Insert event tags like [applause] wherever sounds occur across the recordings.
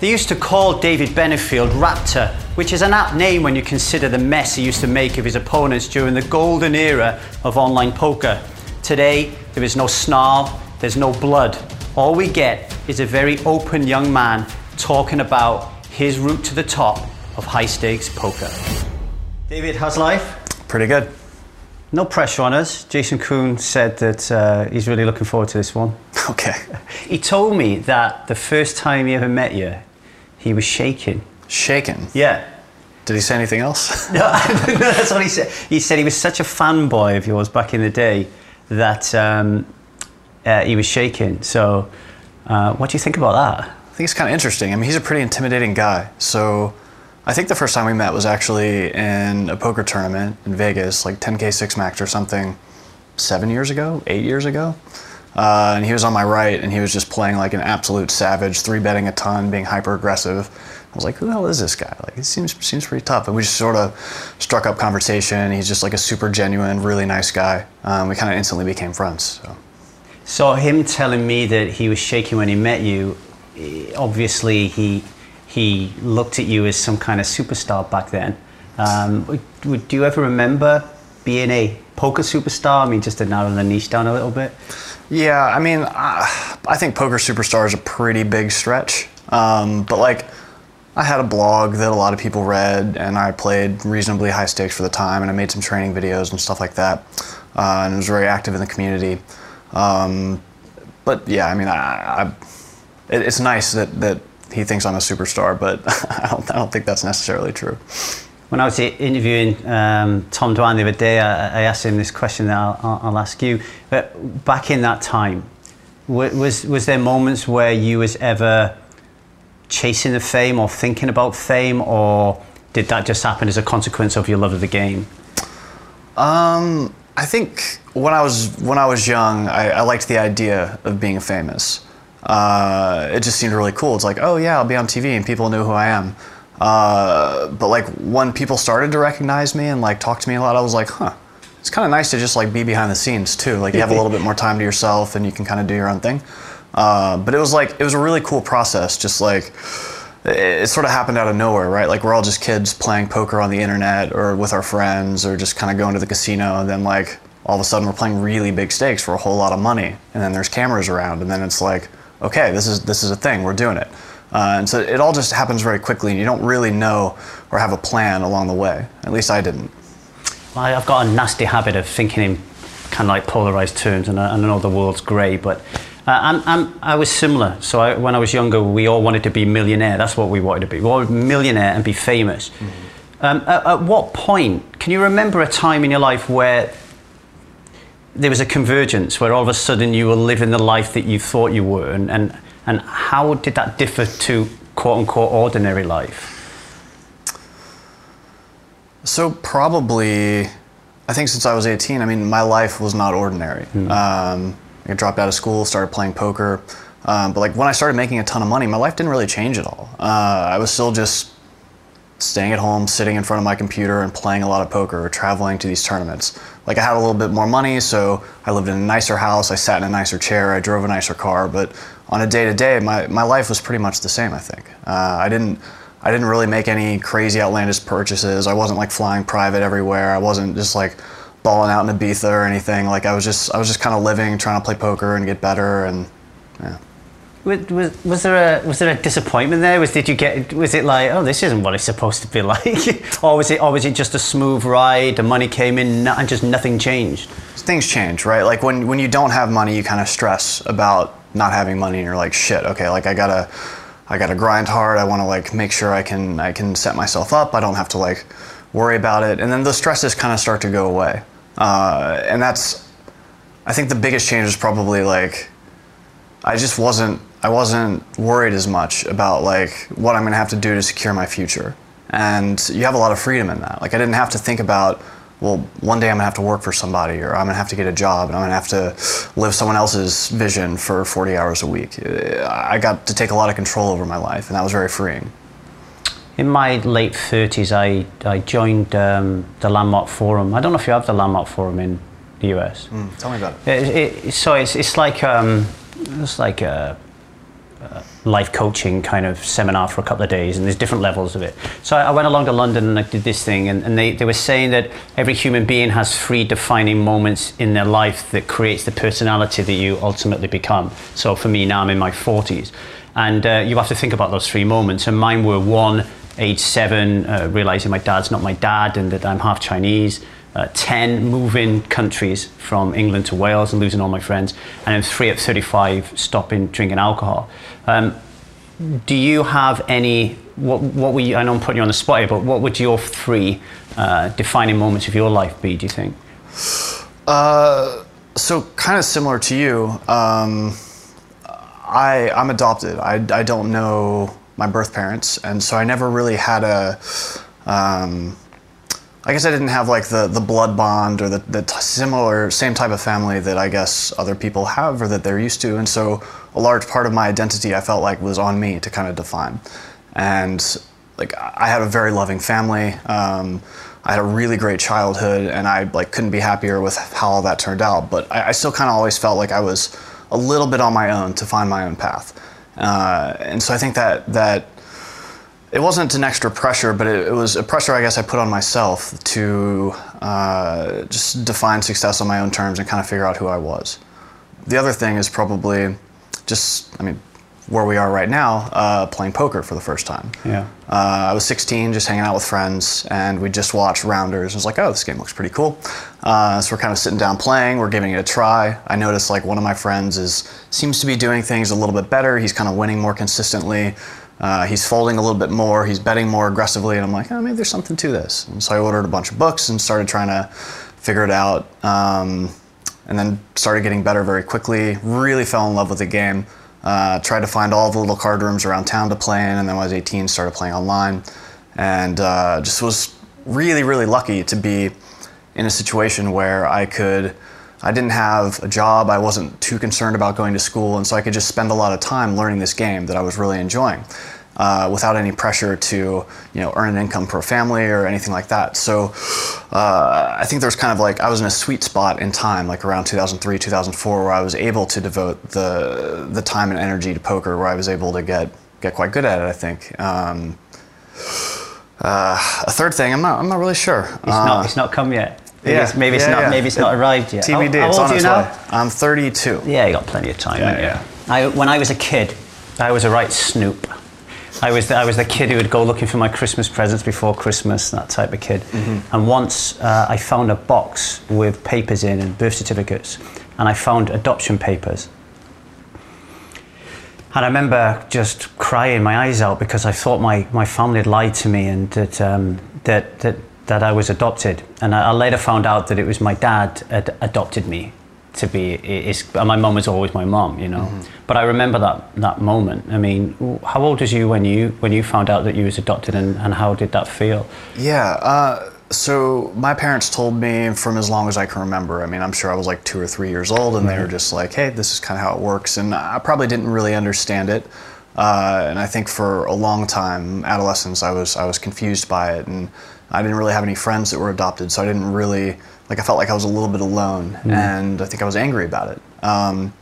They used to call David Benefield Raptor, which is an apt name when you consider the mess he used to make of his opponents during the golden era of online poker. Today, there is no snarl, there's no blood. All we get is a very open young man talking about his route to the top of high stakes poker. David, how's life? Pretty good. No pressure on us. Jason Koon said that uh, he's really looking forward to this one. [laughs] Okay. He told me that the first time he ever met you, he was shaking. Shaken. Yeah. Did he say anything else? [laughs] [laughs] No, that's what he said. He said he was such a fanboy of yours back in the day that um, uh, he was shaking. So, uh, what do you think about that? I think it's kind of interesting. I mean, he's a pretty intimidating guy. So I think the first time we met was actually in a poker tournament in Vegas, like 10K 6 max or something, seven years ago, eight years ago. Uh, and he was on my right, and he was just playing like an absolute savage, three betting a ton, being hyper aggressive. I was like, "Who the hell is this guy? Like, he seems seems pretty tough." And we just sort of struck up conversation. He's just like a super genuine, really nice guy. Um, we kind of instantly became friends. So. So, him telling me that he was shaking when he met you, obviously he he looked at you as some kind of superstar back then. Um, do you ever remember being a poker superstar? I mean, just to narrow the niche down a little bit. Yeah, I mean, uh, I think poker superstar is a pretty big stretch. Um, but like, I had a blog that a lot of people read, and I played reasonably high stakes for the time, and I made some training videos and stuff like that, uh, and was very active in the community. Um, but yeah, I mean, I, I, it, it's nice that, that he thinks I'm a superstar, but [laughs] I don't, I don't think that's necessarily true. When I was interviewing um, Tom Dwan the other day, I, I, asked him this question that I'll, I'll, ask you. But back in that time, was, was there moments where you was ever chasing the fame or thinking about fame, or did that just happen as a consequence of your love of the game? Um, I think when I was when I was young, I, I liked the idea of being famous. Uh, it just seemed really cool. It's like, oh yeah, I'll be on TV and people know who I am. Uh, but like when people started to recognize me and like talk to me a lot, I was like, huh, it's kind of nice to just like be behind the scenes too. Like you have a little bit more time to yourself and you can kind of do your own thing. Uh, but it was like it was a really cool process. Just like it, it, sort of happened out of nowhere, right? Like we're all just kids playing poker on the internet or with our friends or just kind of going to the casino. And then like all of a sudden we're playing really big stakes for a whole lot of money. And then there's cameras around. And then it's like, okay, this is this is a thing. We're doing it. Uh, and so it all just happens very quickly, and you don't really know or have a plan along the way. At least I didn't. Well, I've got a nasty habit of thinking in kind of like polarized terms, and I, I know the world's grey, but uh, I'm, I'm, i was similar. So I, when I was younger, we all wanted to be millionaire. That's what we wanted to be. We wanted to be millionaire and be famous. Mm-hmm. Um, at, at what point can you remember a time in your life where there was a convergence, where all of a sudden you were living the life that you thought you were, and, and and how did that differ to quote unquote ordinary life? So, probably, I think since I was 18, I mean, my life was not ordinary. Mm. Um, I dropped out of school, started playing poker. Um, but like when I started making a ton of money, my life didn't really change at all. Uh, I was still just staying at home, sitting in front of my computer and playing a lot of poker or traveling to these tournaments. Like I had a little bit more money, so I lived in a nicer house, I sat in a nicer chair, I drove a nicer car, but on a day to day, my my life was pretty much the same. I think uh, I didn't. I didn't really make any crazy outlandish purchases. I wasn't like flying private everywhere. I wasn't just like balling out in Ibiza or anything. Like I was just I was just kind of living, trying to play poker and get better and yeah. Was, was, was, there a was there a disappointment there? Was did you get was it like oh this isn't what it's supposed to be [laughs] like, [laughs] or was it or was it just a smooth ride? The money came in and just nothing changed. Things change, right? Like when when you don't have money, you kind of stress about not having money and you're like shit okay like i gotta i gotta grind hard. I want to like make sure i can i can set myself up. I don't have to like worry about it. And then the stresses kind of start to go away. Uh, and that's i think the biggest change is probably like i just wasn't i wasn't worried as much about like what i'm to have to do to secure my future. And you have a lot of freedom in that. Like i didn't have to think about well, one day I'm gonna have to work for somebody, or I'm gonna have to get a job, and I'm gonna have to live someone else's vision for 40 hours a week. I got to take a lot of control over my life, and that was very freeing. In my late 30s, I, I joined um, the Landmark Forum. I don't know if you have the Landmark Forum in the US. Mm, tell me about it. it, it so it's, it's like um, it's like a, a life coaching kind of seminar for a couple of days, and there's different levels of it. So I, went along to London and I did this thing, and, and they, they were saying that every human being has three defining moments in their life that creates the personality that you ultimately become. So for me now, I'm in my 40s, and uh, you have to think about those three moments. And mine were one, age seven, uh, realizing my dad's not my dad, and that I'm half Chinese. Uh, 10 moving countries from England to Wales and losing all my friends, and then three at 35 stopping drinking alcohol. Um, do you have any? What, what were you? I know I'm putting you on the spot here, but what would your three uh, defining moments of your life be? Do you think? Uh, so kind of similar to you. Um, I I'm adopted. I I don't know my birth parents, and so I never really had a. Um, I guess I didn't have like the, the blood bond or the, the similar same type of family that I guess other people have or that they're used to, and so a large part of my identity I felt like was on me to kind of define. And like I had a very loving family. Um, I had a really great childhood, and I like couldn't be happier with how all that turned out. But I, I still kind of always felt like I was a little bit on my own to find my own path. Uh, and so I think that that it wasn't an extra pressure, but it, it, was a pressure I guess I put on myself to uh, just define success on my own terms and kind of figure out who I was. The other thing is probably just, I mean, where we are right now, uh, playing poker for the first time. Yeah. Uh, I was 16, just hanging out with friends, and we just watched Rounders. I was like, oh, this game looks pretty cool. Uh, so we're kind of sitting down playing. We're giving it a try. I noticed like one of my friends is seems to be doing things a little bit better. He's kind of winning more consistently. Uh, he's folding a little bit more. He's betting more aggressively, and I'm like, oh, maybe there's something to this. And so I ordered a bunch of books and started trying to figure it out. Um, and then started getting better very quickly. Really fell in love with the game. Uh, tried to find all the little card rooms around town to play in, and then when I was 18, started playing online, and uh, just was really, really lucky to be in a situation where I could. I didn't have a job. I wasn't too concerned about going to school, and so I could just spend a lot of time learning this game that I was really enjoying, uh, without any pressure to, you know, earn an income for a family or anything like that. So, uh, I think there's kind of like I was in a sweet spot in time, like around 2003, 2004, where I was able to devote the the time and energy to poker, where I was able to get get quite good at it. I think. Um, uh, a third thing, I'm not. I'm not really sure. It's not. It's not come yet. Maybe yeah, it's, maybe it's not. yeah. Maybe it's not arrived yet. TBD. How, how it's old on are you its now? way. I'm 32. Yeah, you got plenty of time. Yeah, yeah. I, when I was a kid, I was a right snoop. I was the, I was the kid who would go looking for my Christmas presents before Christmas, that type of kid. Mm-hmm. And once uh, I found a box with papers in and birth certificates, and I found adoption papers. And I remember just crying my eyes out because I thought my, my family had lied to me and that, um, that, that, that I was adopted. And I, I later found out that it was my dad had adopted me to be is my mum was always my mum you know but i remember that that moment i mean how old was you when you when you found out that you was adopted and, and how did that feel Yeah. Uh, so my parents told me from as long as I can remember. I mean, I'm sure I was like two or three years old, and they were just like, "Hey, this is kind of how it works." And I probably didn't really understand it. Uh, and I think for a long time, adolescence, I was I was confused by it, and I didn't really have any friends that were adopted, so I didn't really like. I felt like I was a little bit alone, and I think I was angry about it. Um,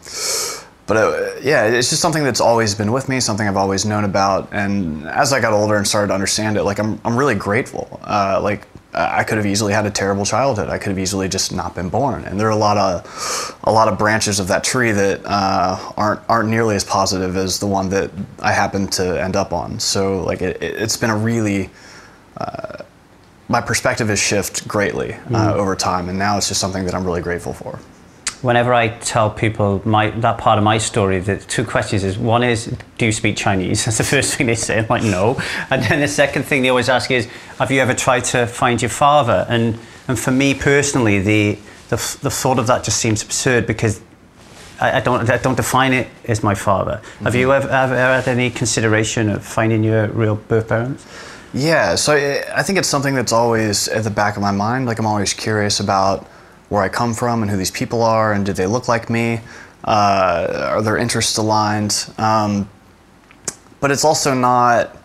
but uh, yeah, it's just something that's always been with me, something I've always known about. And as I got older and started to understand it, like I'm, I'm really grateful. Uh, like I could have easily had a terrible childhood. I could have easily just not been born. And there are a lot of, a lot of branches of that tree that uh, aren't aren't nearly as positive as the one that I happened to end up on. So like it, it, it's been a really uh, my perspective has shifted greatly uh, over time, and now it's just something that I'm really grateful for. whenever i tell people my that part of my story the two questions is one is do you speak chinese [laughs] that's the first thing they say i'm like no and then the second thing they always ask is have you ever tried to find your father and and for me personally the the, the thought of that just seems absurd because I, I don't I don't define it as my father. Have you ever, ever had any consideration of finding your real birth parents? Yeah, so I I think it's something that's always at the back of my mind. Like I'm always curious about where I come from and who these people are, and do they look like me? Uh, are their interests aligned? Um, but it's also not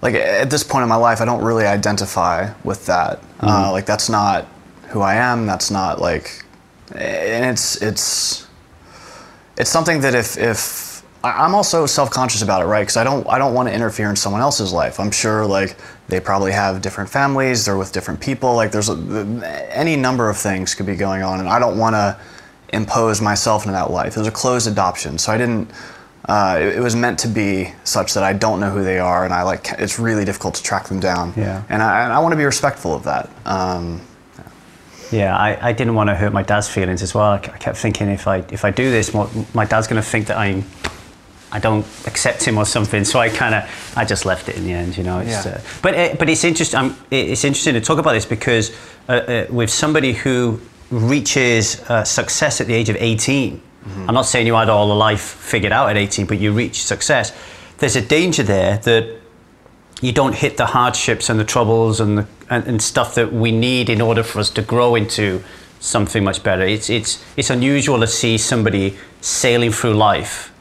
like at this point in my life, I don't really identify with that. Uh, like that's not who I am. That's not like, and it's it's it's something that if if I'm also self-conscious about it, right? Because I don't I don't want to interfere in someone else's life. I'm sure like they probably have different families. They're with different people. Like there's a, any number of things could be going on, and I don't want to impose myself into that life. It was a closed adoption, so I didn't. Uh, it, it was meant to be such that I don't know who they are, and I like it's really difficult to track them down. Yeah. And I, and I want to be respectful of that. Um, Yeah, I, I didn't want to hurt my dad's feelings as well. I kept thinking if I if I do this, my, my dad's going to think that I'm I don't accept him or something. So I kind of I just left it in the end, you know. It's, Yeah. uh, but it, but it's interesting. Um, it- it's interesting to talk about this because uh, uh, with somebody who reaches uh, success at the age of 18, I'm not saying you had all the life figured out at 18, but you reach success. There's a danger there that you don't hit the hardships and the troubles and, the, and, and stuff that we need in order for us to grow into something much better. It's, it's, it's unusual to see somebody sailing through life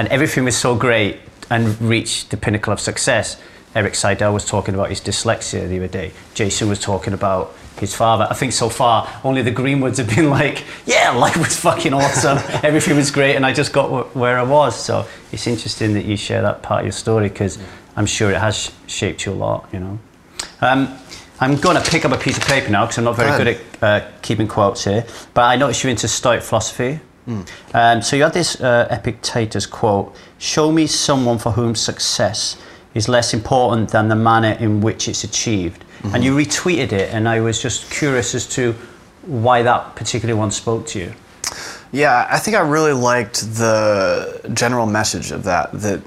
and everything was so great and reached the pinnacle of success. Erik Seidel was talking about his dyslexia the other day. Jason was talking about his father. I think so far only the Greenwoods have been like, yeah, life was fucking awesome. [laughs] Everything was great, and I just got wh- where I was. So it's interesting that you share that part of your story because I'm sure it has sh- shaped you a lot. You know. Um, I'm going to pick up a piece of paper now because I'm not very Go good at uh, keeping quotes here. But I noticed you're into Stoic philosophy. Um, so you had this uh, Epictetus quote: "Show me someone for whom success is less important than the manner in which it's achieved." And you retweeted it, and I was just curious as to why that particular one spoke to you. Yeah, I think I really liked the general message of that. That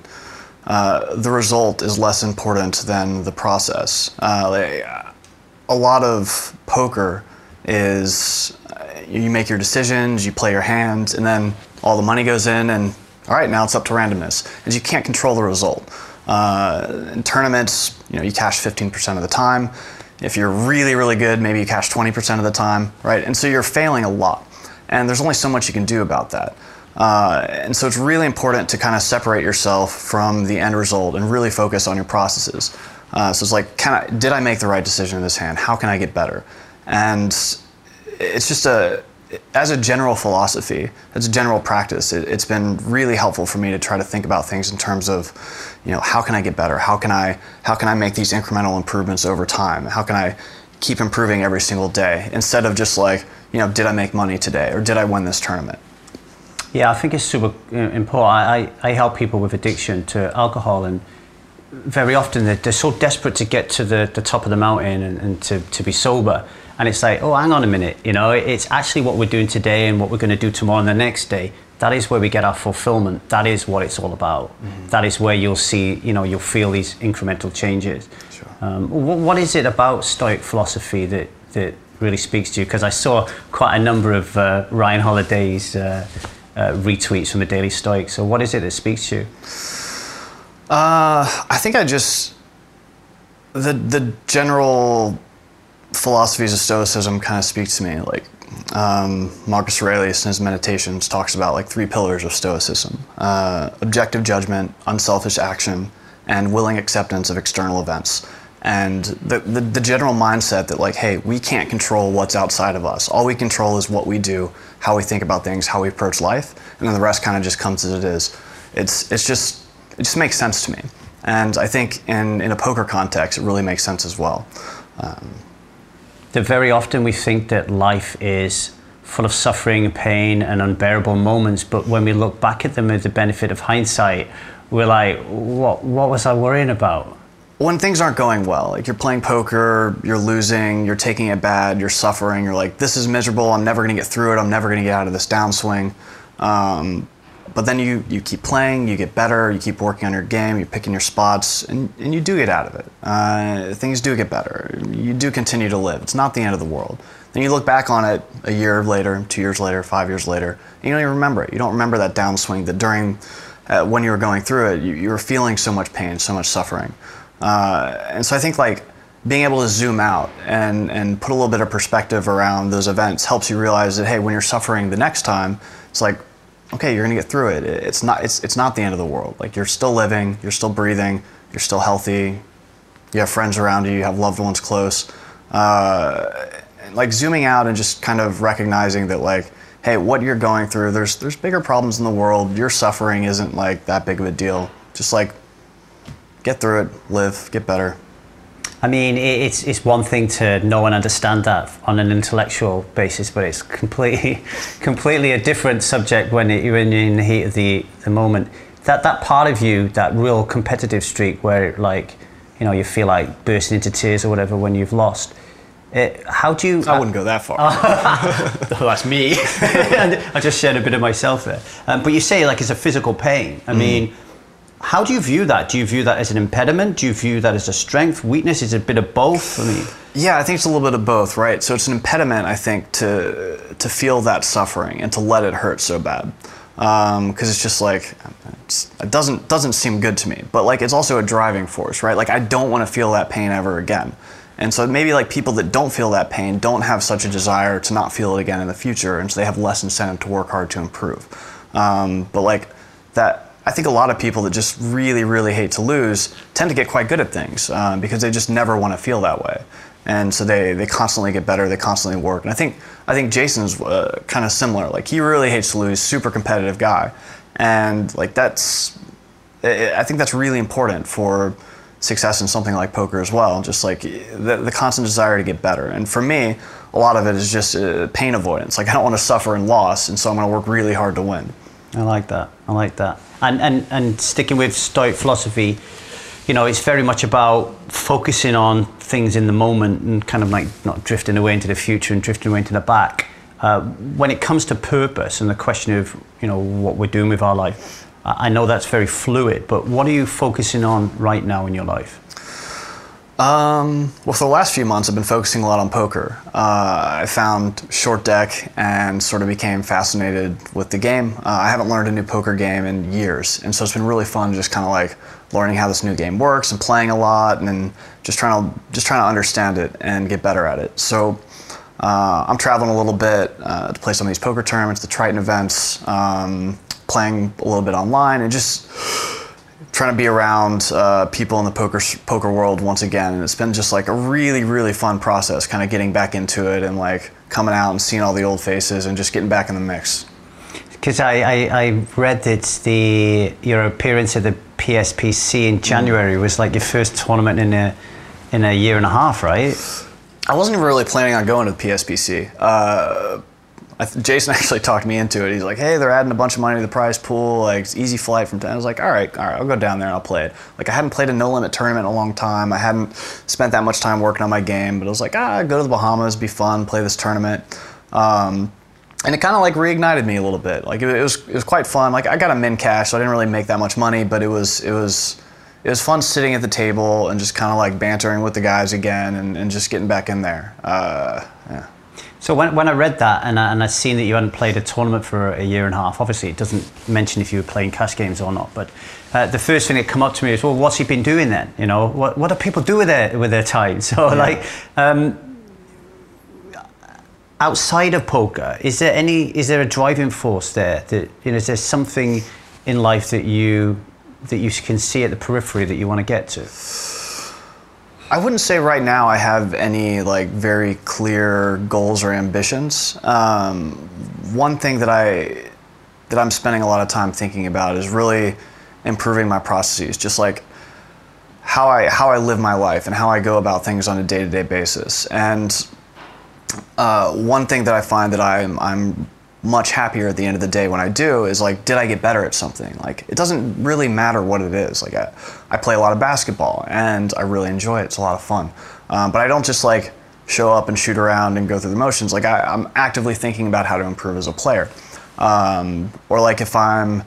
uh, the result is less important than the process. Uh, like, a lot of poker is you make your decisions, you play your hands, and then all the money goes in, and all right, now it's up to randomness, and you can't control the result. Uh, in tournaments, you know, you cash 15% of the time. If you're really, really good, maybe you cash 20% of the time, right? And so you're failing a lot, and there's only so much you can do about that. Uh, and so it's really important to kind of separate yourself from the end result and really focus on your processes. Uh, so it's like, can I, did I make the right decision in this hand? How can I get better? And it's just a, as a general philosophy, as a general practice, it, it's been really helpful for me to try to think about things in terms of, you know, how can I get better? How can I, how can I make these incremental improvements over time? How can I keep improving every single day instead of just like, you know, did I make money today or did I win this tournament? Yeah, I think it's super uh, important. I, I, I help people with addiction to alcohol, and very often they're, they're so desperate to get to the, the top of the mountain and, and to, to be sober. And it's like, oh, hang on a minute, you know, it's actually what we're doing today and what we're going to do tomorrow and the next day. That is where we get our fulfillment. That is what it's all about. That is where you'll see, you know, you'll feel these incremental changes. Sure. Um, what, what is it about Stoic philosophy that, that really speaks to you? Because I saw quite a number of uh, Ryan Holiday's uh, uh, retweets from the Daily Stoic. So what is it that speaks to you? Uh, I think I just the the general philosophies of Stoicism kind of speak to me. Like um, Marcus Aurelius in his Meditations talks about like three pillars of Stoicism: uh, objective judgment, unselfish action, and willing acceptance of external events. And the, the the general mindset that like, hey, we can't control what's outside of us. All we control is what we do, how we think about things, how we approach life, and then the rest kind of just comes as it is. It's it's just it just makes sense to me. And I think in, in a poker context, it really makes sense as well. Um, That very often we think that life is full of suffering, and pain, and unbearable moments, but when we look back at them with the benefit of hindsight, we're like, what, what was I worrying about? when things aren't going well, like you're playing poker, you're losing, you're taking it bad, you're suffering, you're like, this is miserable, I'm never gonna get through it, I'm never gonna get out of this downswing. Um, but then you, you keep playing, you get better, you keep working on your game, you're picking your spots, and, and you do get out of it. Uh, things do get better. You do continue to live. It's not the end of the world. Then you look back on it a year later, two years later, five years later, and you don't even remember it. You don't remember that downswing that during, uh, when you were going through it, you, you were feeling so much pain, so much suffering. Uh, and so I think like being able to zoom out and, and put a little bit of perspective around those events helps you realize that, hey, when you're suffering the next time, it's like, okay, you're gonna get through it. It's not, it's, it's not the end of the world. Like you're still living, you're still breathing, you're still healthy, you have friends around you, you have loved ones close. Uh, like zooming out and just kind of recognizing that like, hey, what you're going through, there's there's bigger problems in the world. Your suffering isn't like that big of a deal. Just like get through it, live, get better. I mean, it's, it's one thing to know and understand that on an intellectual basis, but it's completely, [laughs] completely a different subject when you're in the heat of the, the moment. That, that part of you, that real competitive streak where like, you know, you feel like bursting into tears or whatever when you've lost. It, how do you? I wouldn't go that far. well, [laughs] that's me. [laughs] I just shared a bit of myself there. Um, but you say like it's a physical pain. I mm. mean, how do you view that? Do you view that as an impediment? Do you view that as a strength, weakness? Is it a bit of both? I mean, yeah, I think it's a little bit of both, right? So it's an impediment, I think, to to feel that suffering and to let it hurt so bad, because um, it's just like it's, it doesn't doesn't seem good to me. But like it's also a driving force, right? Like I don't want to feel that pain ever again. And so maybe like people that don't feel that pain don't have such a desire to not feel it again in the future, and so they have less incentive to work hard to improve. Um, but like that I think a lot of people that just really, really hate to lose tend to get quite good at things um, because they just never want to feel that way. And so they, they constantly get better, they constantly work. And I think, I think Jason's uh, kind of similar. Like, he really hates to lose, super competitive guy. And, like, that's, I think that's really important for success in something like poker as well. Just like the, the constant desire to get better. And for me, a lot of it is just uh, pain avoidance. Like, I don't want to suffer in loss, and so I'm going to work really hard to win. I like that. I like that. And, and, and sticking with Stoic philosophy, you know, it's very much about focusing on things in the moment and kind of like not drifting away into the future and drifting away into the back. Uh, when it comes to purpose and the question of, you know, what we're doing with our life, I know that's very fluid, but what are you focusing on right now in your life? Um, well, for the last few months, I've been focusing a lot on poker. Uh, I found short deck and sort of became fascinated with the game. Uh, I haven't learned a new poker game in years, and so it's been really fun just kind of like learning how this new game works and playing a lot, and then just trying to just trying to understand it and get better at it. So. Uh, I'm traveling a little bit uh, to play some of these poker tournaments, the Triton events, um, playing a little bit online, and just trying to be around uh, people in the poker poker world once again, and it's been just like a really really fun process, kind of getting back into it and like coming out and seeing all the old faces and just getting back in the mix. Because I, I, I, read that the your appearance at the PSPC in January was like your first tournament in a in a year and a half, right? I wasn't really planning on going to the PSPC. Uh, Jason [laughs] actually talked me into it. He's like, "Hey, they're adding a bunch of money to the prize pool. Like, it's easy flight from." 10. I was like, "All right, all right, I'll go down there and I'll play it." Like, I hadn't played a no limit tournament in a long time. I hadn't spent that much time working on my game, but I was like, "Ah, go to the Bahamas, be fun, play this tournament." Um, and it kind of like reignited me a little bit. Like, it, it, was it was quite fun. Like, I got a min cash, so I didn't really make that much money, but it was it was it was fun sitting at the table and just kind of like bantering with the guys again and, and just getting back in there. Uh, yeah. So when, when I read that and, I, and I'd seen that you hadn't played a tournament for a year and a half, obviously it doesn't mention if you were playing cash games or not, but uh, the first thing that come up to me is, well, what's he been doing then? You know, what, what do people do with their, with their time? [laughs] So yeah. like, um, outside of poker, is there any, is there a driving force there that, you know, is there something in life that you, that you can see at the periphery that you want to get to? I wouldn't say right now I have any like very clear goals or ambitions. Um, one thing that I that I'm spending a lot of time thinking about is really improving my processes, just like how I how I live my life and how I go about things on a day to day basis. And uh, one thing that I find that I'm I'm much happier at the end of the day when I do is like, did I get better at something? Like, it doesn't really matter what it is. Like, I, I play a lot of basketball and I really enjoy it. It's a lot of fun. Um, but I don't just like show up and shoot around and go through the motions. Like, I, am actively thinking about how to improve as a player. Um, or like if I'm,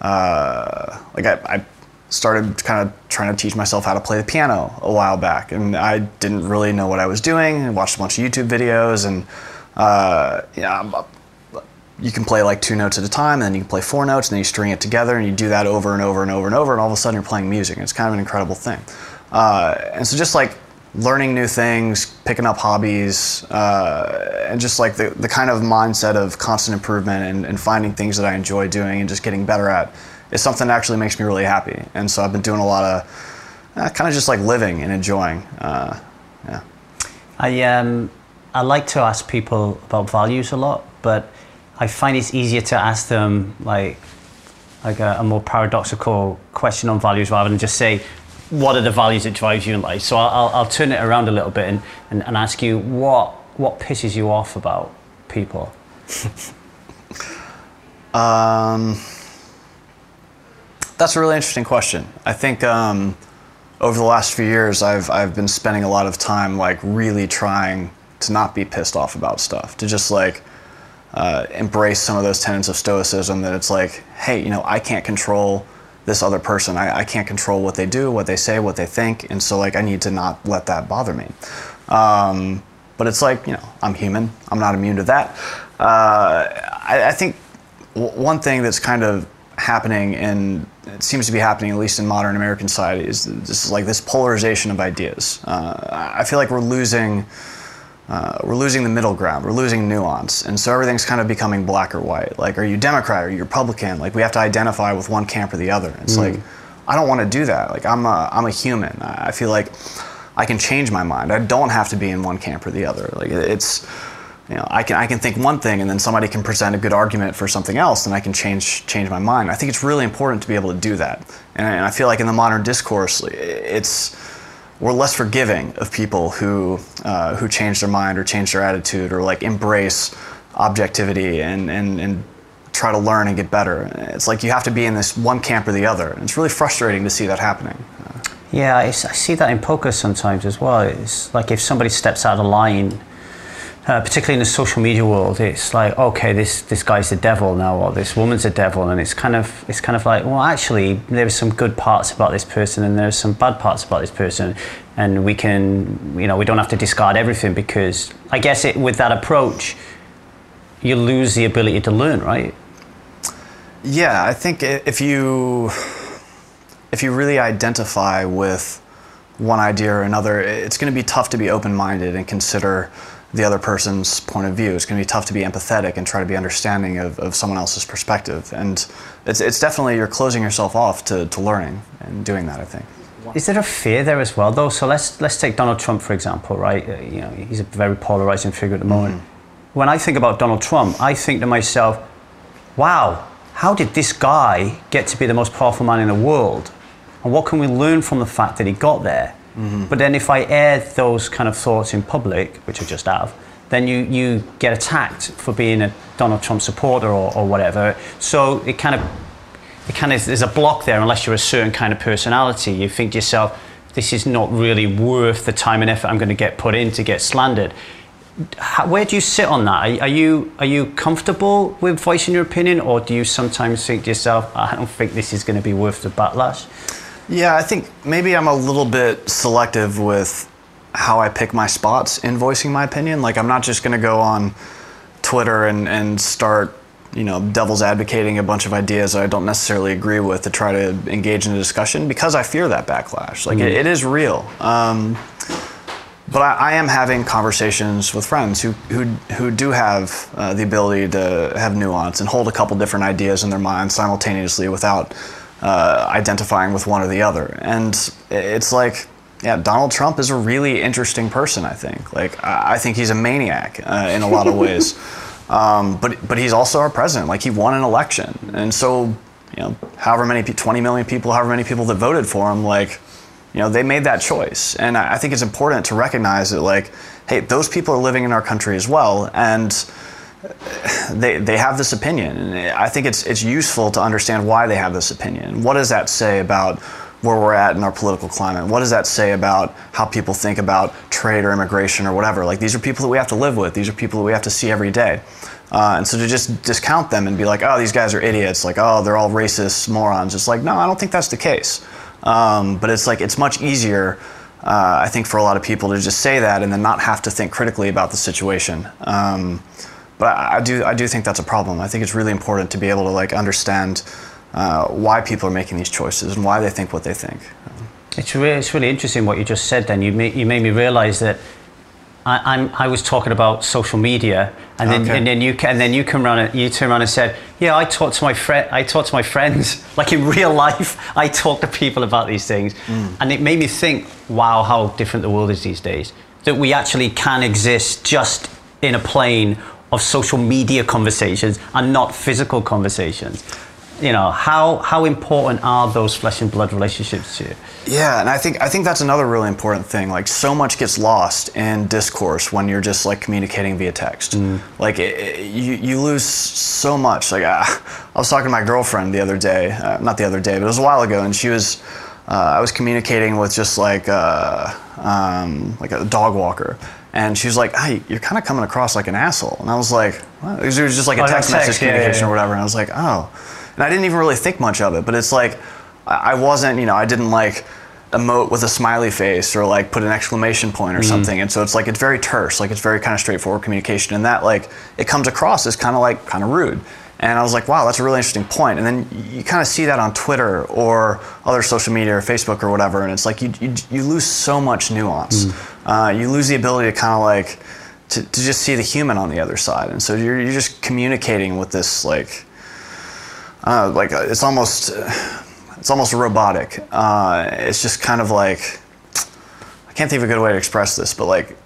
uh, like I, I started kind of trying to teach myself how to play the piano a while back, and I didn't really know what I was doing. I watched a bunch of YouTube videos, and uh, yeah, you can play like two notes at a time, and then you can play four notes, and then you string it together, and you do that over and over and over and over, and all of a sudden you're playing music. And it's kind of an incredible thing. Uh, and so just like learning new things, picking up hobbies, uh, and just like the, the kind of mindset of constant improvement and, and finding things that I enjoy doing and just getting better at is something that actually makes me really happy. And so I've been doing a lot of uh, kind of just like living and enjoying. Uh, yeah. I um, I like to ask people about values a lot, but I find it's easier to ask them like like a, a more paradoxical question on values rather than just say what are the values that drive you in life. So I'll, I'll, I'll turn it around a little bit and, and, and ask you what what pisses you off about people. [laughs] Um, that's a really interesting question. I think um, over the last few years, I've I've been spending a lot of time like really trying to not be pissed off about stuff, to just like uh, embrace some of those tenets of stoicism. That it's like, hey, you know, I can't control this other person. I, I can't control what they do, what they say, what they think, and so like I need to not let that bother me. Um, but it's like you know, I'm human. I'm not immune to that. Uh, I, I think w- one thing that's kind of happening and it seems to be happening at least in modern American society is this like this polarization of ideas. Uh, I feel like we're losing uh, we're losing the middle ground. We're losing nuance, and so everything's kind of becoming black or white. Like, are you Democrat? Are you Republican? Like, we have to identify with one camp or the other. It's mm. like I don't want to do that. Like, I'm a I'm a human. I feel like I can change my mind. I don't have to be in one camp or the other. Like, it's you know, I can I can think one thing and then somebody can present a good argument for something else and I can change change my mind. I think it's really important to be able to do that. And, and I feel like in the modern discourse, it's we're less forgiving of people who uh, who change their mind or change their attitude or like embrace objectivity and, and, and try to learn and get better. It's like you have to be in this one camp or the other. And it's really frustrating to see that happening. Yeah, I, see that in poker sometimes as well. It's like if somebody steps out of line uh, particularly in the social media world, it's like, okay, this this guy's the devil now, or this woman's a devil, and it's kind of it's kind of like, well, actually, there are some good parts about this person, and there's some bad parts about this person, and we can, you know, we don't have to discard everything because I guess it, with that approach, you lose the ability to learn, right? Yeah, I think if you if you really identify with one idea or another, it's going to be tough to be open-minded and consider the other person's point of view. It's going to be tough to be empathetic and try to be understanding of, of someone else's perspective. And it's, it's definitely, you're closing yourself off to, to learning and doing that, I think. Is there a fear there as well, though? So let's, let's take Donald Trump, for example, right? Uh, you know, he's a very polarizing figure at the moment. Mm-hmm. When I think about Donald Trump, I think to myself, wow, how did this guy get to be the most powerful man in the world? And what can we learn from the fact that he got there? Mm-hmm. But then if I air those kind of thoughts in public, which I just have, then you, you get attacked for being a Donald Trump supporter or, or whatever. So it kind of it kind of there's a block there unless you're a certain kind of personality. You think to yourself, this is not really worth the time and effort I'm going to get put in to get slandered. How, where do you sit on that? Are, are, you are you comfortable with voicing your opinion, or do you sometimes think to yourself, I don't think this is going to be worth the backlash? Yeah, I think maybe I'm a little bit selective with how I pick my spots in voicing my opinion. Like, I'm not just going to go on Twitter and, and start, you know, devil's advocating a bunch of ideas I don't necessarily agree with to try to engage in a discussion because I fear that backlash. Like, mm it, it is real. Um, but I, I, am having conversations with friends who, who, who do have uh, the ability to have nuance and hold a couple different ideas in their mind simultaneously without uh, identifying with one or the other. And it's like, yeah, Donald Trump is a really interesting person. I think. Like, I think he's a maniac uh, in a lot of [laughs] ways. Um, but but he's also our president. Like, he won an election, and so you know, however many 20 million people, however many people that voted for him, like, you know, they made that choice. And I think it's important to recognize that, like, hey, those people are living in our country as well, and they, they have this opinion. And I think it's, it's useful to understand why they have this opinion. What does that say about where we're at in our political climate? What does that say about how people think about trade or immigration or whatever? Like, these are people that we have to live with, these are people that we have to see every day. Uh, and so to just discount them and be like, oh, these guys are idiots, like, oh, they're all racist morons, it's like, no, I don't think that's the case. Um, but it's like, it's much easier. Uh, I think for a lot of people to just say that and then not have to think critically about the situation. Um, but I, I, do I do think that's a problem. I think it's really important to be able to like understand uh, why people are making these choices and why they think what they think. It's really, it's really interesting what you just said. Then you made, you made me realize that I, am I was talking about social media, and then, okay. and then you and then you come around and you turn around and said, "Yeah, I talk to my friend. I talk to my friends [laughs] like in real life. I talk to people about these things," mm. and it made me think, "Wow, how different the world is these days. That we actually can exist just in a plane of social media conversations and not physical conversations. You know, how, how important are those flesh and blood relationships to you? Yeah, and I think I think that's another really important thing. Like so much gets lost in discourse when you're just like communicating via text. Mm. Like it, it- you you lose so much. Like I, [laughs] I was talking to my girlfriend the other day, uh, not the other day, but it was a while ago, and she was uh, I was communicating with just like uh, um, like a dog walker. And she was like, "Hey, you're kind of coming across like an asshole." And I was like, what? "It was it was just like a Oh, text, text, message yeah, yeah, communication yeah. or whatever." And I was like, "Oh," and I didn't even really think much of it. But it's like I I wasn't, you know, I didn't like emote with a smiley face or like put an exclamation point or mm. something. And so it's like it's very terse, like it's very kind of straightforward communication. And that like it comes across as kind of like kind of rude. And I was like, wow, that's a really interesting point. And then you kind of see that on Twitter or other social media or Facebook or whatever. And it's like you, you, you lose so much nuance. Uh, you lose the ability to kind of like to, to just see the human on the other side. And so you're, you're just communicating with this like, uh, like uh, it's almost it's almost robotic. Uh, it's just kind of like I can't think of a good way to express this, but like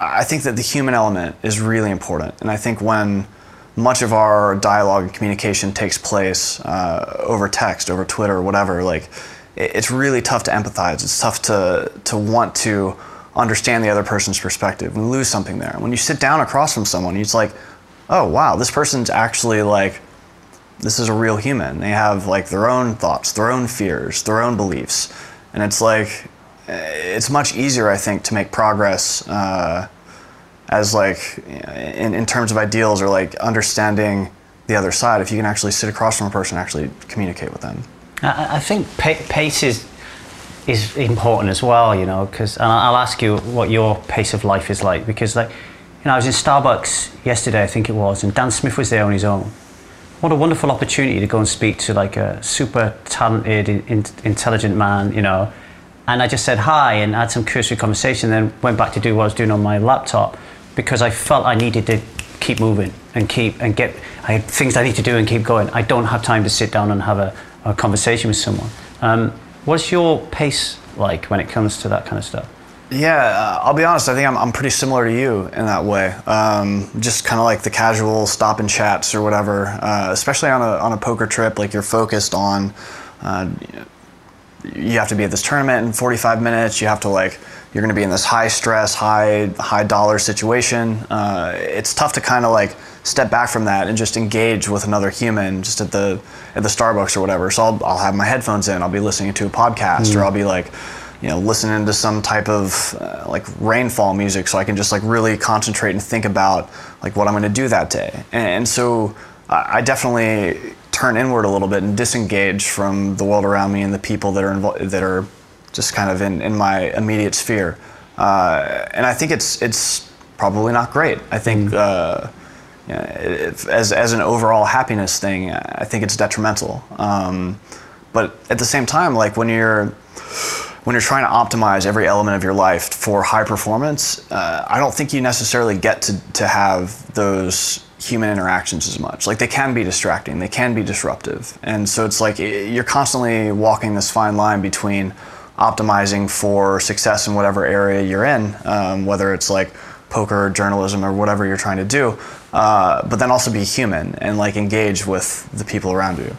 I think that the human element is really important, and I think when much of our dialogue and communication takes place uh, over text, over Twitter, or whatever, like it, it's really tough to empathize. It's tough to to want to understand the other person's perspective. We lose something there. When you sit down across from someone, it's like, oh wow, this person's actually like this is a real human. They have like their own thoughts, their own fears, their own beliefs, and it's like eh, it's much easier, I think, to make progress uh, as like in in terms of ideals or like understanding the other side if you can actually sit across from a person and actually communicate with them. I, I think pa- pace is is important as well, you know, because I'll ask you what your pace of life is like because, like, you know, I was in Starbucks yesterday, I think it was, and Dan Smith was there on his own. What a wonderful opportunity to go and speak to like a super talented, in- intelligent man, you know. And I just said hi and had some cursory conversation, then went back to do what I was doing on my laptop because I felt I needed to keep moving and keep and get. I had things I need to do and keep going. I don't have time to sit down and have a, a conversation with someone. Um, what's your pace like when it comes to that kind of stuff? Yeah, uh, I'll be honest. I think I'm, I'm pretty similar to you in that way. Um, just kind of like the casual stop and chats or whatever. Uh, especially on a on a poker trip, like you're focused on. Uh, you have to be at this tournament in 45 minutes. You have to like you're going to be in this high stress, high high dollar situation. Uh, it's tough to kind of like step back from that and just engage with another human just at the at the Starbucks or whatever. So I'll, I'll have my headphones in. I'll be listening to a podcast or I'll be like you know listening to some type of uh, like rainfall music so I can just like really concentrate and think about like what I'm going to do that day. And, and so I I definitely turn inward a little bit and disengage from the world around me and the people that are that are just kind of in, in my immediate sphere. Uh, and I think it's it's probably not great. I think uh, you know, if, as as an overall happiness thing, I think it's detrimental. Um, but at the same time, like when you're when you're trying to optimize every element of your life for high performance, uh, I don't think you necessarily get to, to have those human interactions as much. Like they can be distracting, they can be disruptive. And so it's like you're constantly walking this fine line between optimizing for success in whatever area you're in, um, whether it's like poker, journalism, or whatever you're trying to do, uh, but then also be human and like engage with the people around you.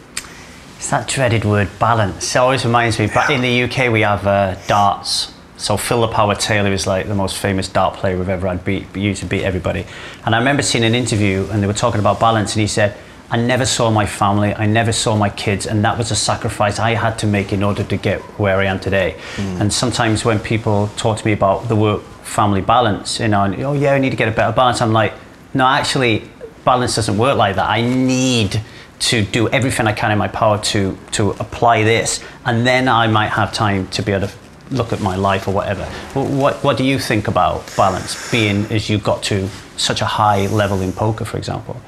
It's that dreaded word balance. It always reminds me, but in the UK we have uh, darts. So Philip Howard Taylor is like the most famous dart player we've ever had, beat, used to beat everybody. And I remember seeing an interview and they were talking about balance and he said, I never saw my family, I never saw my kids, and that was a sacrifice I had to make in order to get where I am today. Hmm. And sometimes when people talk to me about the work family balance, you know, and, oh yeah, I need to get a better balance, I'm like, no, actually, balance doesn't work like that. I need to do everything I can in my power to to apply this, and then I might have time to be able to look at my life or whatever. What what do you think about balance, being as you got to such a high level in poker, for example?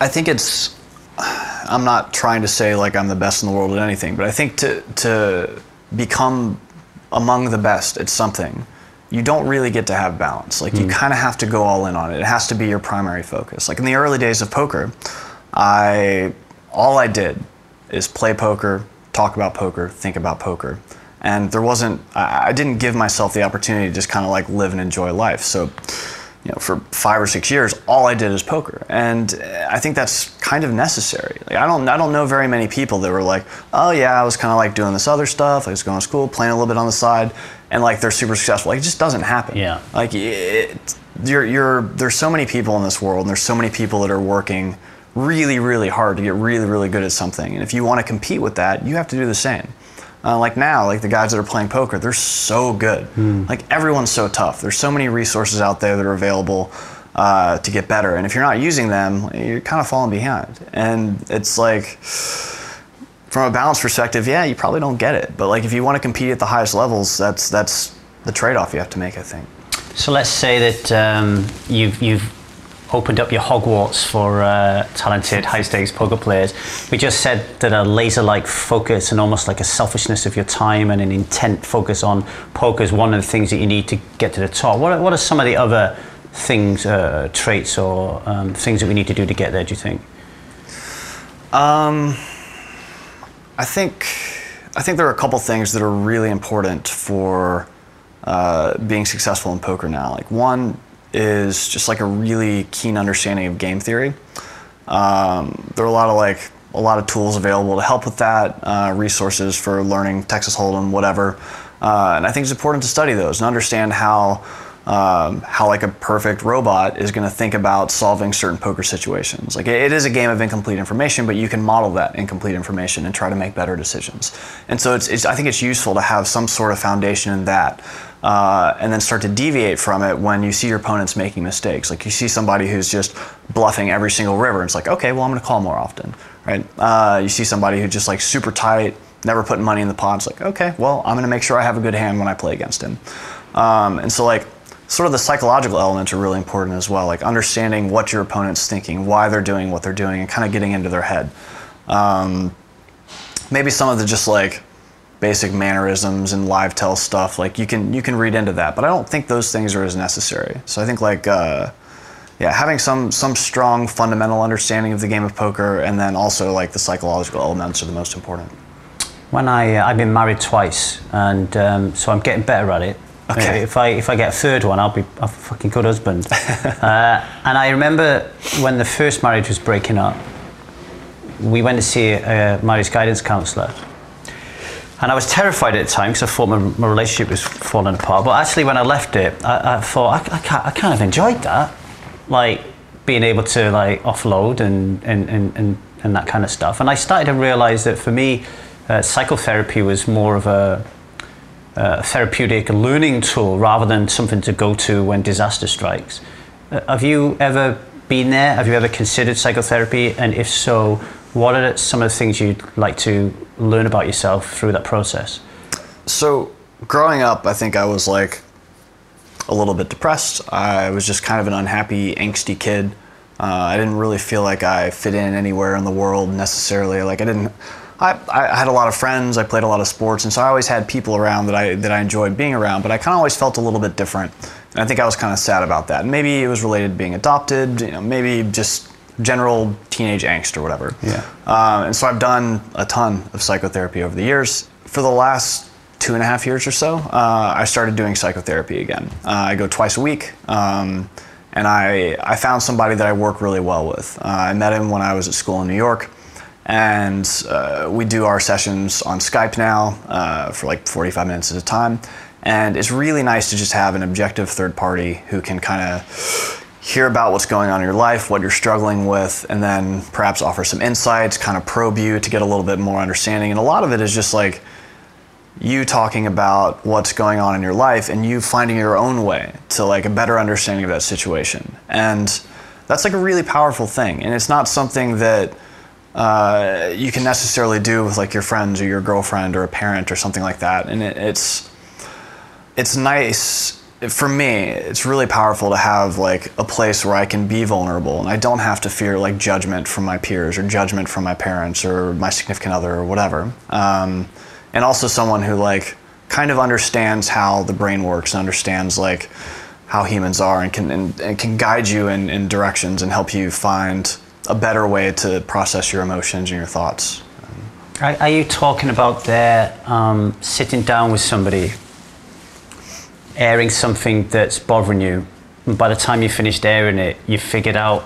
I think it's. I'm not trying to say like I'm the best in the world at anything, but I think to to become among the best at something, you don't really get to have balance. Like you hmm. kind of have to go all in on it. It has to be your primary focus. Like in the early days of poker, I all I did is play poker, talk about poker, think about poker. And there wasn't I, didn't give myself the opportunity to just kind of like live and enjoy life. So you know, for five or six years, all I did is poker, and uh, I think that's kind of necessary. Like, I don't, I don't know very many people that were like, oh yeah, I was kind of like doing this other stuff. I was going to school, playing a little bit on the side, and like they're super successful. Like it just doesn't happen. Yeah. Like it, you're, you're, there's so many people in this world, and there's so many people that are working really, really hard to get really, really good at something. And if you want to compete with that, you have to do the same. Uh, like now, like the guys that are playing poker, they're so good. Like everyone's so tough. There's so many resources out there that are available uh, to get better, and if you're not using them, you're kind of falling behind. And it's like, from a balance perspective, yeah, you probably don't get it. But like if you want to compete at the highest levels, that's that's the trade-off you have to make. I think. So let's say that um, you've, you've opened up your Hogwarts for uh, talented high stakes poker players. We just said that a laser like focus and almost like a selfishness of your time and an intent focus on poker is one of the things that you need to get to the top. What are, what are some of the other things, uh, traits, or um, things that we need to do to get there, do you think? Um, I think I think there are a couple things that are really important for uh, being successful in poker now. Like one is just like a really keen understanding of game theory. Um, there are a lot of like a lot of tools available to help with that, uh, resources for learning Texas Hold'em, whatever. Uh, and I think it's important to study those and understand how um, how like a perfect robot is going to think about solving certain poker situations. Like it, is a game of incomplete information, but you can model that incomplete information and try to make better decisions. And so it's, it's I think it's useful to have some sort of foundation in that. Uh, and then start to deviate from it when you see your opponents making mistakes. Like you see somebody who's just bluffing every single river. And it's like, okay, well, I'm going to call more often, right? Uh, you see somebody who's just like super tight, never putting money in the pot. It's like, okay, well, I'm going to make sure I have a good hand when I play against him. Um, and so, like, sort of the psychological elements are really important as well, like understanding what your opponent's thinking, why they're doing what they're doing, and kind of getting into their head. Um, maybe some of the just like basic mannerisms and live tell stuff like you can you can read into that but i don't think those things are as necessary so i think like uh, yeah having some some strong fundamental understanding of the game of poker and then also like the psychological elements are the most important When I uh, I've been married twice, and um, so I'm getting better at it. Okay. If I if I get a third one, I'll be a fucking good husband. [laughs] uh, and I remember when the first marriage was breaking up, we went to see a marriage guidance counsellor. And I was terrified at the time because I thought my, my relationship was falling apart. But actually, when I left it, I, I thought I, I, ca- I kind of enjoyed that, like being able to like offload and and, and, and and that kind of stuff. And I started to realize that for me, uh, psychotherapy was more of a, a therapeutic learning tool rather than something to go to when disaster strikes. Uh, have you ever been there? Have you ever considered psychotherapy? And if so, what are some of the things you'd like to learn about yourself through that process? So, growing up, I think I was like a little bit depressed. I was just kind of an unhappy, angsty kid. Uh, I didn't really feel like I fit in anywhere in the world necessarily. Like I didn't. I, I had a lot of friends. I played a lot of sports, and so I always had people around that I that I enjoyed being around. But I kind of always felt a little bit different, and I think I was kind of sad about that. Maybe it was related to being adopted. You know, maybe just general teenage angst or whatever. Yeah. Um, and so I've done a ton of psychotherapy over the years. For the last two and a half years or so, uh, I started doing psychotherapy again. Uh, I go twice a week. Um, and I, I found somebody that I work really well with. Uh, I met him when I was at school in New York. And uh, we do our sessions on Skype now uh, for like 45 minutes at a time. And it's really nice to just have an objective third party who can kind of hear about what's going on in your life, what you're struggling with, and then perhaps offer some insights, kind of probe you to get a little bit more understanding. And a lot of it is just like you talking about what's going on in your life and you finding your own way to like a better understanding of that situation. And that's like a really powerful thing. And it's not something that uh, you can necessarily do with like your friends or your girlfriend or a parent or something like that. And it, it's it's nice for me. It's really powerful to have like a place where I can be vulnerable and I don't have to fear like judgment from my peers or judgment from my parents or my significant other or whatever. Um, and also someone who like kind of understands how the brain works and understands like how humans are and can and, and can guide you in, in directions and help you find a better way to process your emotions and your thoughts. Are, you talking about there um, sitting down with somebody, airing something that's bothering you, And by the time you finished airing it, you figured out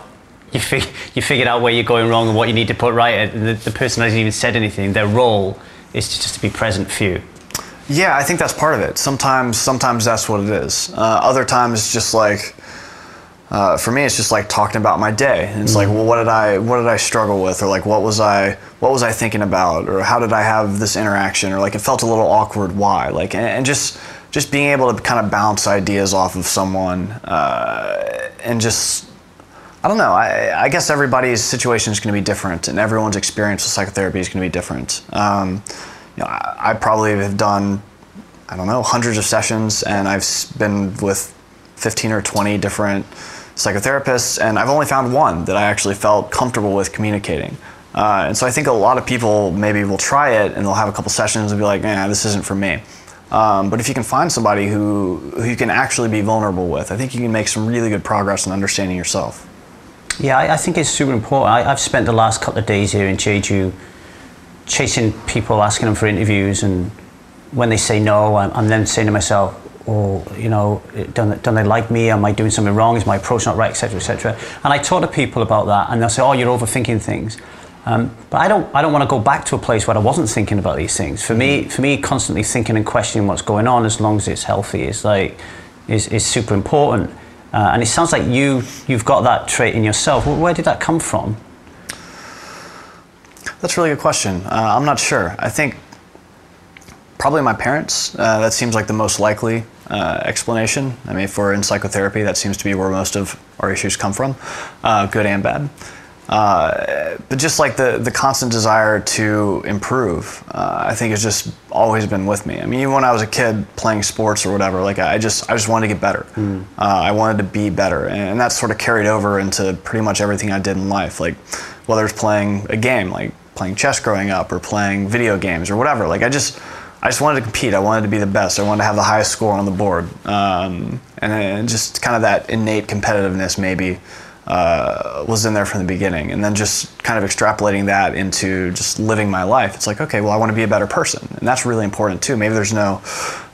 you, fig- [laughs] you figured out where you're going wrong and what you need to put right. And the, the person hasn't even said anything. Their role is to, just to be present for you. Yeah, I think that's part of it. Sometimes, sometimes that's what it is. Uh, other times, it's just like, uh, for me, it's just like talking about my day. And it's like, well, what did I, what did I struggle with, or like, what was I, what was I thinking about, or how did I have this interaction, or like, it felt a little awkward. Why? Like, and, and just, just being able to kind of bounce ideas off of someone, uh, and just, I don't know. I, I guess everybody's situation is going to be different, and everyone's experience with psychotherapy is going to be different. Um, you know, I, I probably have done, I don't know, hundreds of sessions, and I've been with 15 or 20 different psychotherapists, and I've only found one that I actually felt comfortable with communicating. Uh, and so I think a lot of people maybe will try it and they'll have a couple sessions and be like, "Yeah, this isn't for me." Um, but if you can find somebody who who you can actually be vulnerable with, I think you can make some really good progress in understanding yourself. Yeah, I, I think it's super important. I, I've spent the last couple of days here in Jeju chasing people, asking them for interviews, and when they say no, I'm, I'm then saying to myself, "Oh, you know, don't, don't they like me? Am I doing something wrong? Is my approach not right, etc., etc." And I talk to people about that, and they'll say, "Oh, you're overthinking things." Um, but I don't, I don't want to go back to a place where I wasn't thinking about these things. For me, for me, constantly thinking and questioning what's going on, as long as it's healthy, is like, is, is super important. Uh, and it sounds like you, you've got that trait in yourself. Wh- Where did that come from? That's a really good question. Uh, I'm not sure. I think probably my parents. Uh, that seems like the most likely uh, explanation. I mean, if we're in psychotherapy, that seems to be where most of our issues come from, uh, good and bad. Uh, but just like the, the constant desire to improve, uh, I think has just always been with me. I mean, even when I was a kid playing sports or whatever, like I just I just wanted to get better. Uh, I wanted to be better, and that sort of carried over into pretty much everything I did in life. Like whether it's playing a game, like playing chess growing up, or playing video games or whatever. Like I just I just wanted to compete. I wanted to be the best. I wanted to have the highest score on the board, um, and, and just kind of that innate competitiveness maybe uh, was in there from the beginning. And then just kind of extrapolating that into just living my life. It's like, okay, well, I want to be a better person, and that's really important too. Maybe there's no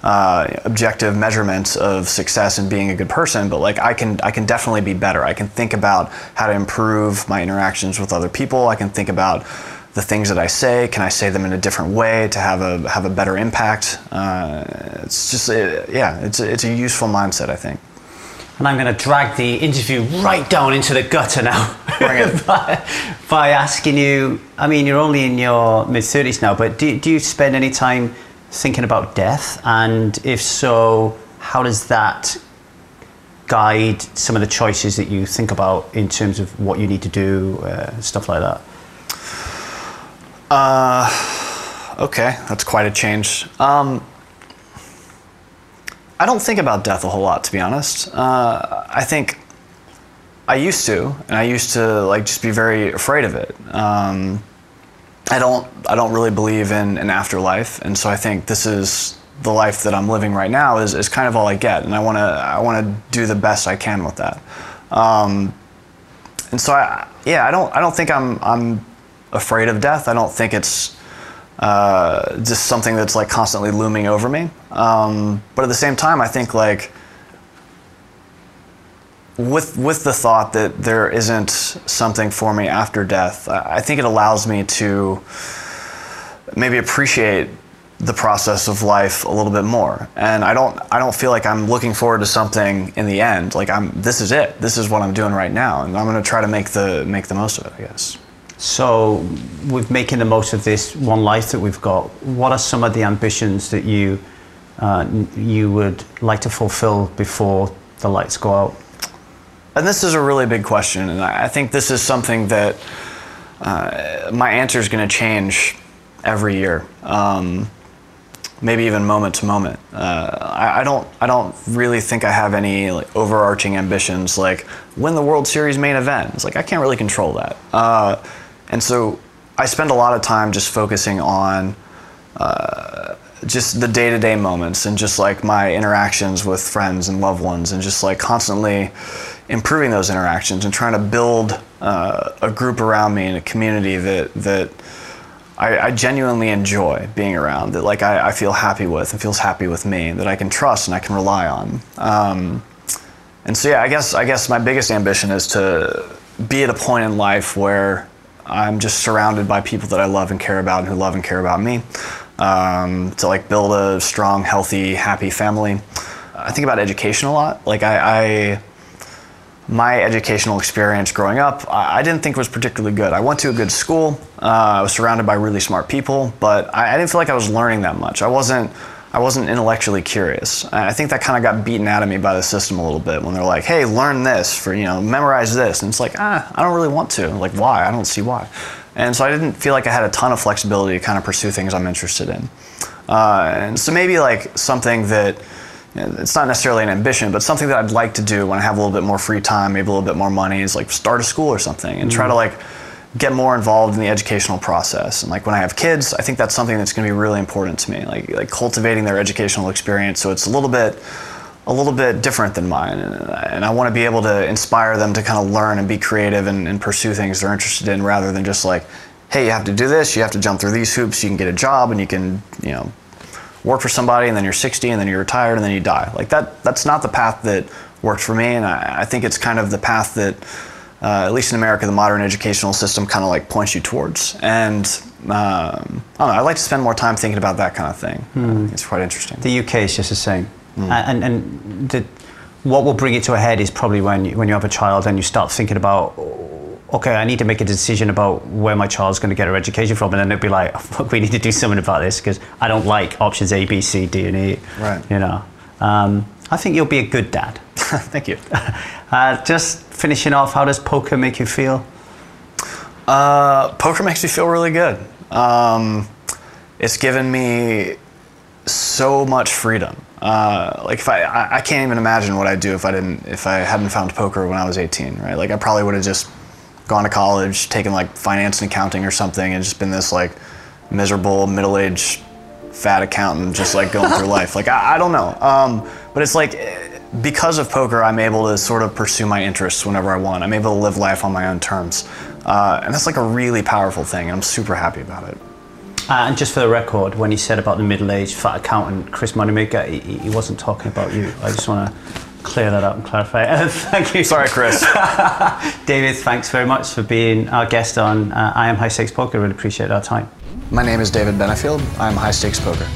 uh, objective measurement of success in being a good person, but like I can, I can definitely be better. I can think about how to improve my interactions with other people. I can think about the things that I say. Can I say them in a different way to have a have a better impact? Uh, it's just, uh, yeah, it's it's a useful mindset, I think. And I'm going to drag the interview right down into the gutter now [laughs] by, by asking you. I mean, you're only in your mid 30s now, but do, do you spend any time thinking about death? And if so, how does that guide some of the choices that you think about in terms of what you need to do, uh, stuff like that? Okay, that's quite a change. Um, I don't think about death a whole lot, to be honest. Uh, I think I used to, and I used to like just be very afraid of it. Um, I don't, I don't really believe in an afterlife, and so I think this is the life that I'm living right now is, is kind of all I get, and I want to, I want to do the best I can with that. Um, and so I, yeah, I don't, I don't think I'm, I'm afraid of death. I don't think it's uh, just something that's like constantly looming over me. Um, but at the same time, I think like with with the thought that there isn't something for me after death, I think it allows me to maybe appreciate the process of life a little bit more. And I don't I don't feel like I'm looking forward to something in the end. Like I'm this is it. This is what I'm doing right now, and I'm going to try to make the make the most of it. I guess. So, with making the most of this one life that we've got, what are some of the ambitions that you uh, you would like to fulfill before the lights go out? And this is a really big question, and I think this is something that uh, my answer is going to change every year, um, maybe even moment to moment. Uh, I, I don't, I don't really think I have any like overarching ambitions like win the World Series main event. It's like I can't really control that, uh, and so I spend a lot of time just focusing on just the day-to-day moments and just like my interactions with friends and loved ones and just like constantly improving those interactions and trying to build uh, a group around me and a community that that I, I genuinely enjoy being around that like I, I feel happy with and feels happy with me that I can trust and I can rely on. Um, and so yeah, I guess I guess my biggest ambition is to be at a point in life where I'm just surrounded by people that I love and care about and who love and care about me. Um, to like build a strong, healthy, happy family. I think about education a lot. Like I, I my educational experience growing up, I, didn't think was particularly good. I went to a good school. Uh, I was surrounded by really smart people, but I, I didn't feel like I was learning that much. I wasn't. I wasn't intellectually curious. And I think that kind of got beaten out of me by the system a little bit when they're like, "Hey, learn this for you know, memorize this," and it's like, ah, I don't really want to. Like, why? I don't see why. And so I didn't feel like I had a ton of flexibility to kind of pursue things I'm interested in. Uh, and so maybe like something that you know, it's not necessarily an ambition, but something that I'd like to do when I have a little bit more free time, maybe a little bit more money, is like start a school or something and try to like get more involved in the educational process. And like when I have kids, I think that's something that's going to be really important to me. Like like cultivating their educational experience, so it's a little bit a little bit different than mine, and, I want to be able to inspire them to kind of learn and be creative and, and pursue things they're interested in, rather than just like, hey, you have to do this, you have to jump through these hoops, you can get a job, and you can you know work for somebody and then you're 60 and then you're retired and then you die. Like that, that's not the path that worked for me. And I, I think it's kind of the path that, uh, at least in America, the modern educational system kind of like points you towards. And um, I don't know, I like to spend more time thinking about that kind of thing. Hmm. it's quite interesting. The UK is just the same. And, and the, what will bring it to a head is probably when you, when you have a child and you start thinking about, okay, I need to make a decision about where my child's going to get her education from, and then it'll be like, [laughs] fuck, we need to do something about this because I don't like options A, B, C, D, and E. Right. You know, um, I think you'll be a good dad. [laughs] Thank you. Uh, just finishing off, how does poker make you feel? Uh, poker makes me feel really good. Um, it's given me so much freedom. Uh, like if I, I, I can't even imagine what I'd do if I didn't, if I hadn't found poker when I was 18, right? Like I probably would have just gone to college, taken like finance and accounting or something, and just been this like miserable middle-aged fat accountant, just like going through [laughs] life. Like I, I don't know. Um, but it's like eh, because of poker, I'm able to sort of pursue my interests whenever I want. I'm able to live life on my own terms, uh, and that's like a really powerful thing. And I'm super happy about it. Uh, and just for the record, when he said about the middle-aged fat accountant, Chris Moneymaker, he, he wasn't talking about you. I just want to clear that up and clarify. Uh, [laughs] thank you. Sorry, Chris. [laughs] David, thanks very much for being our guest on uh, I Am High Stakes Poker. Really appreciate our time. my name is David Benefield. I'm High Stakes Poker.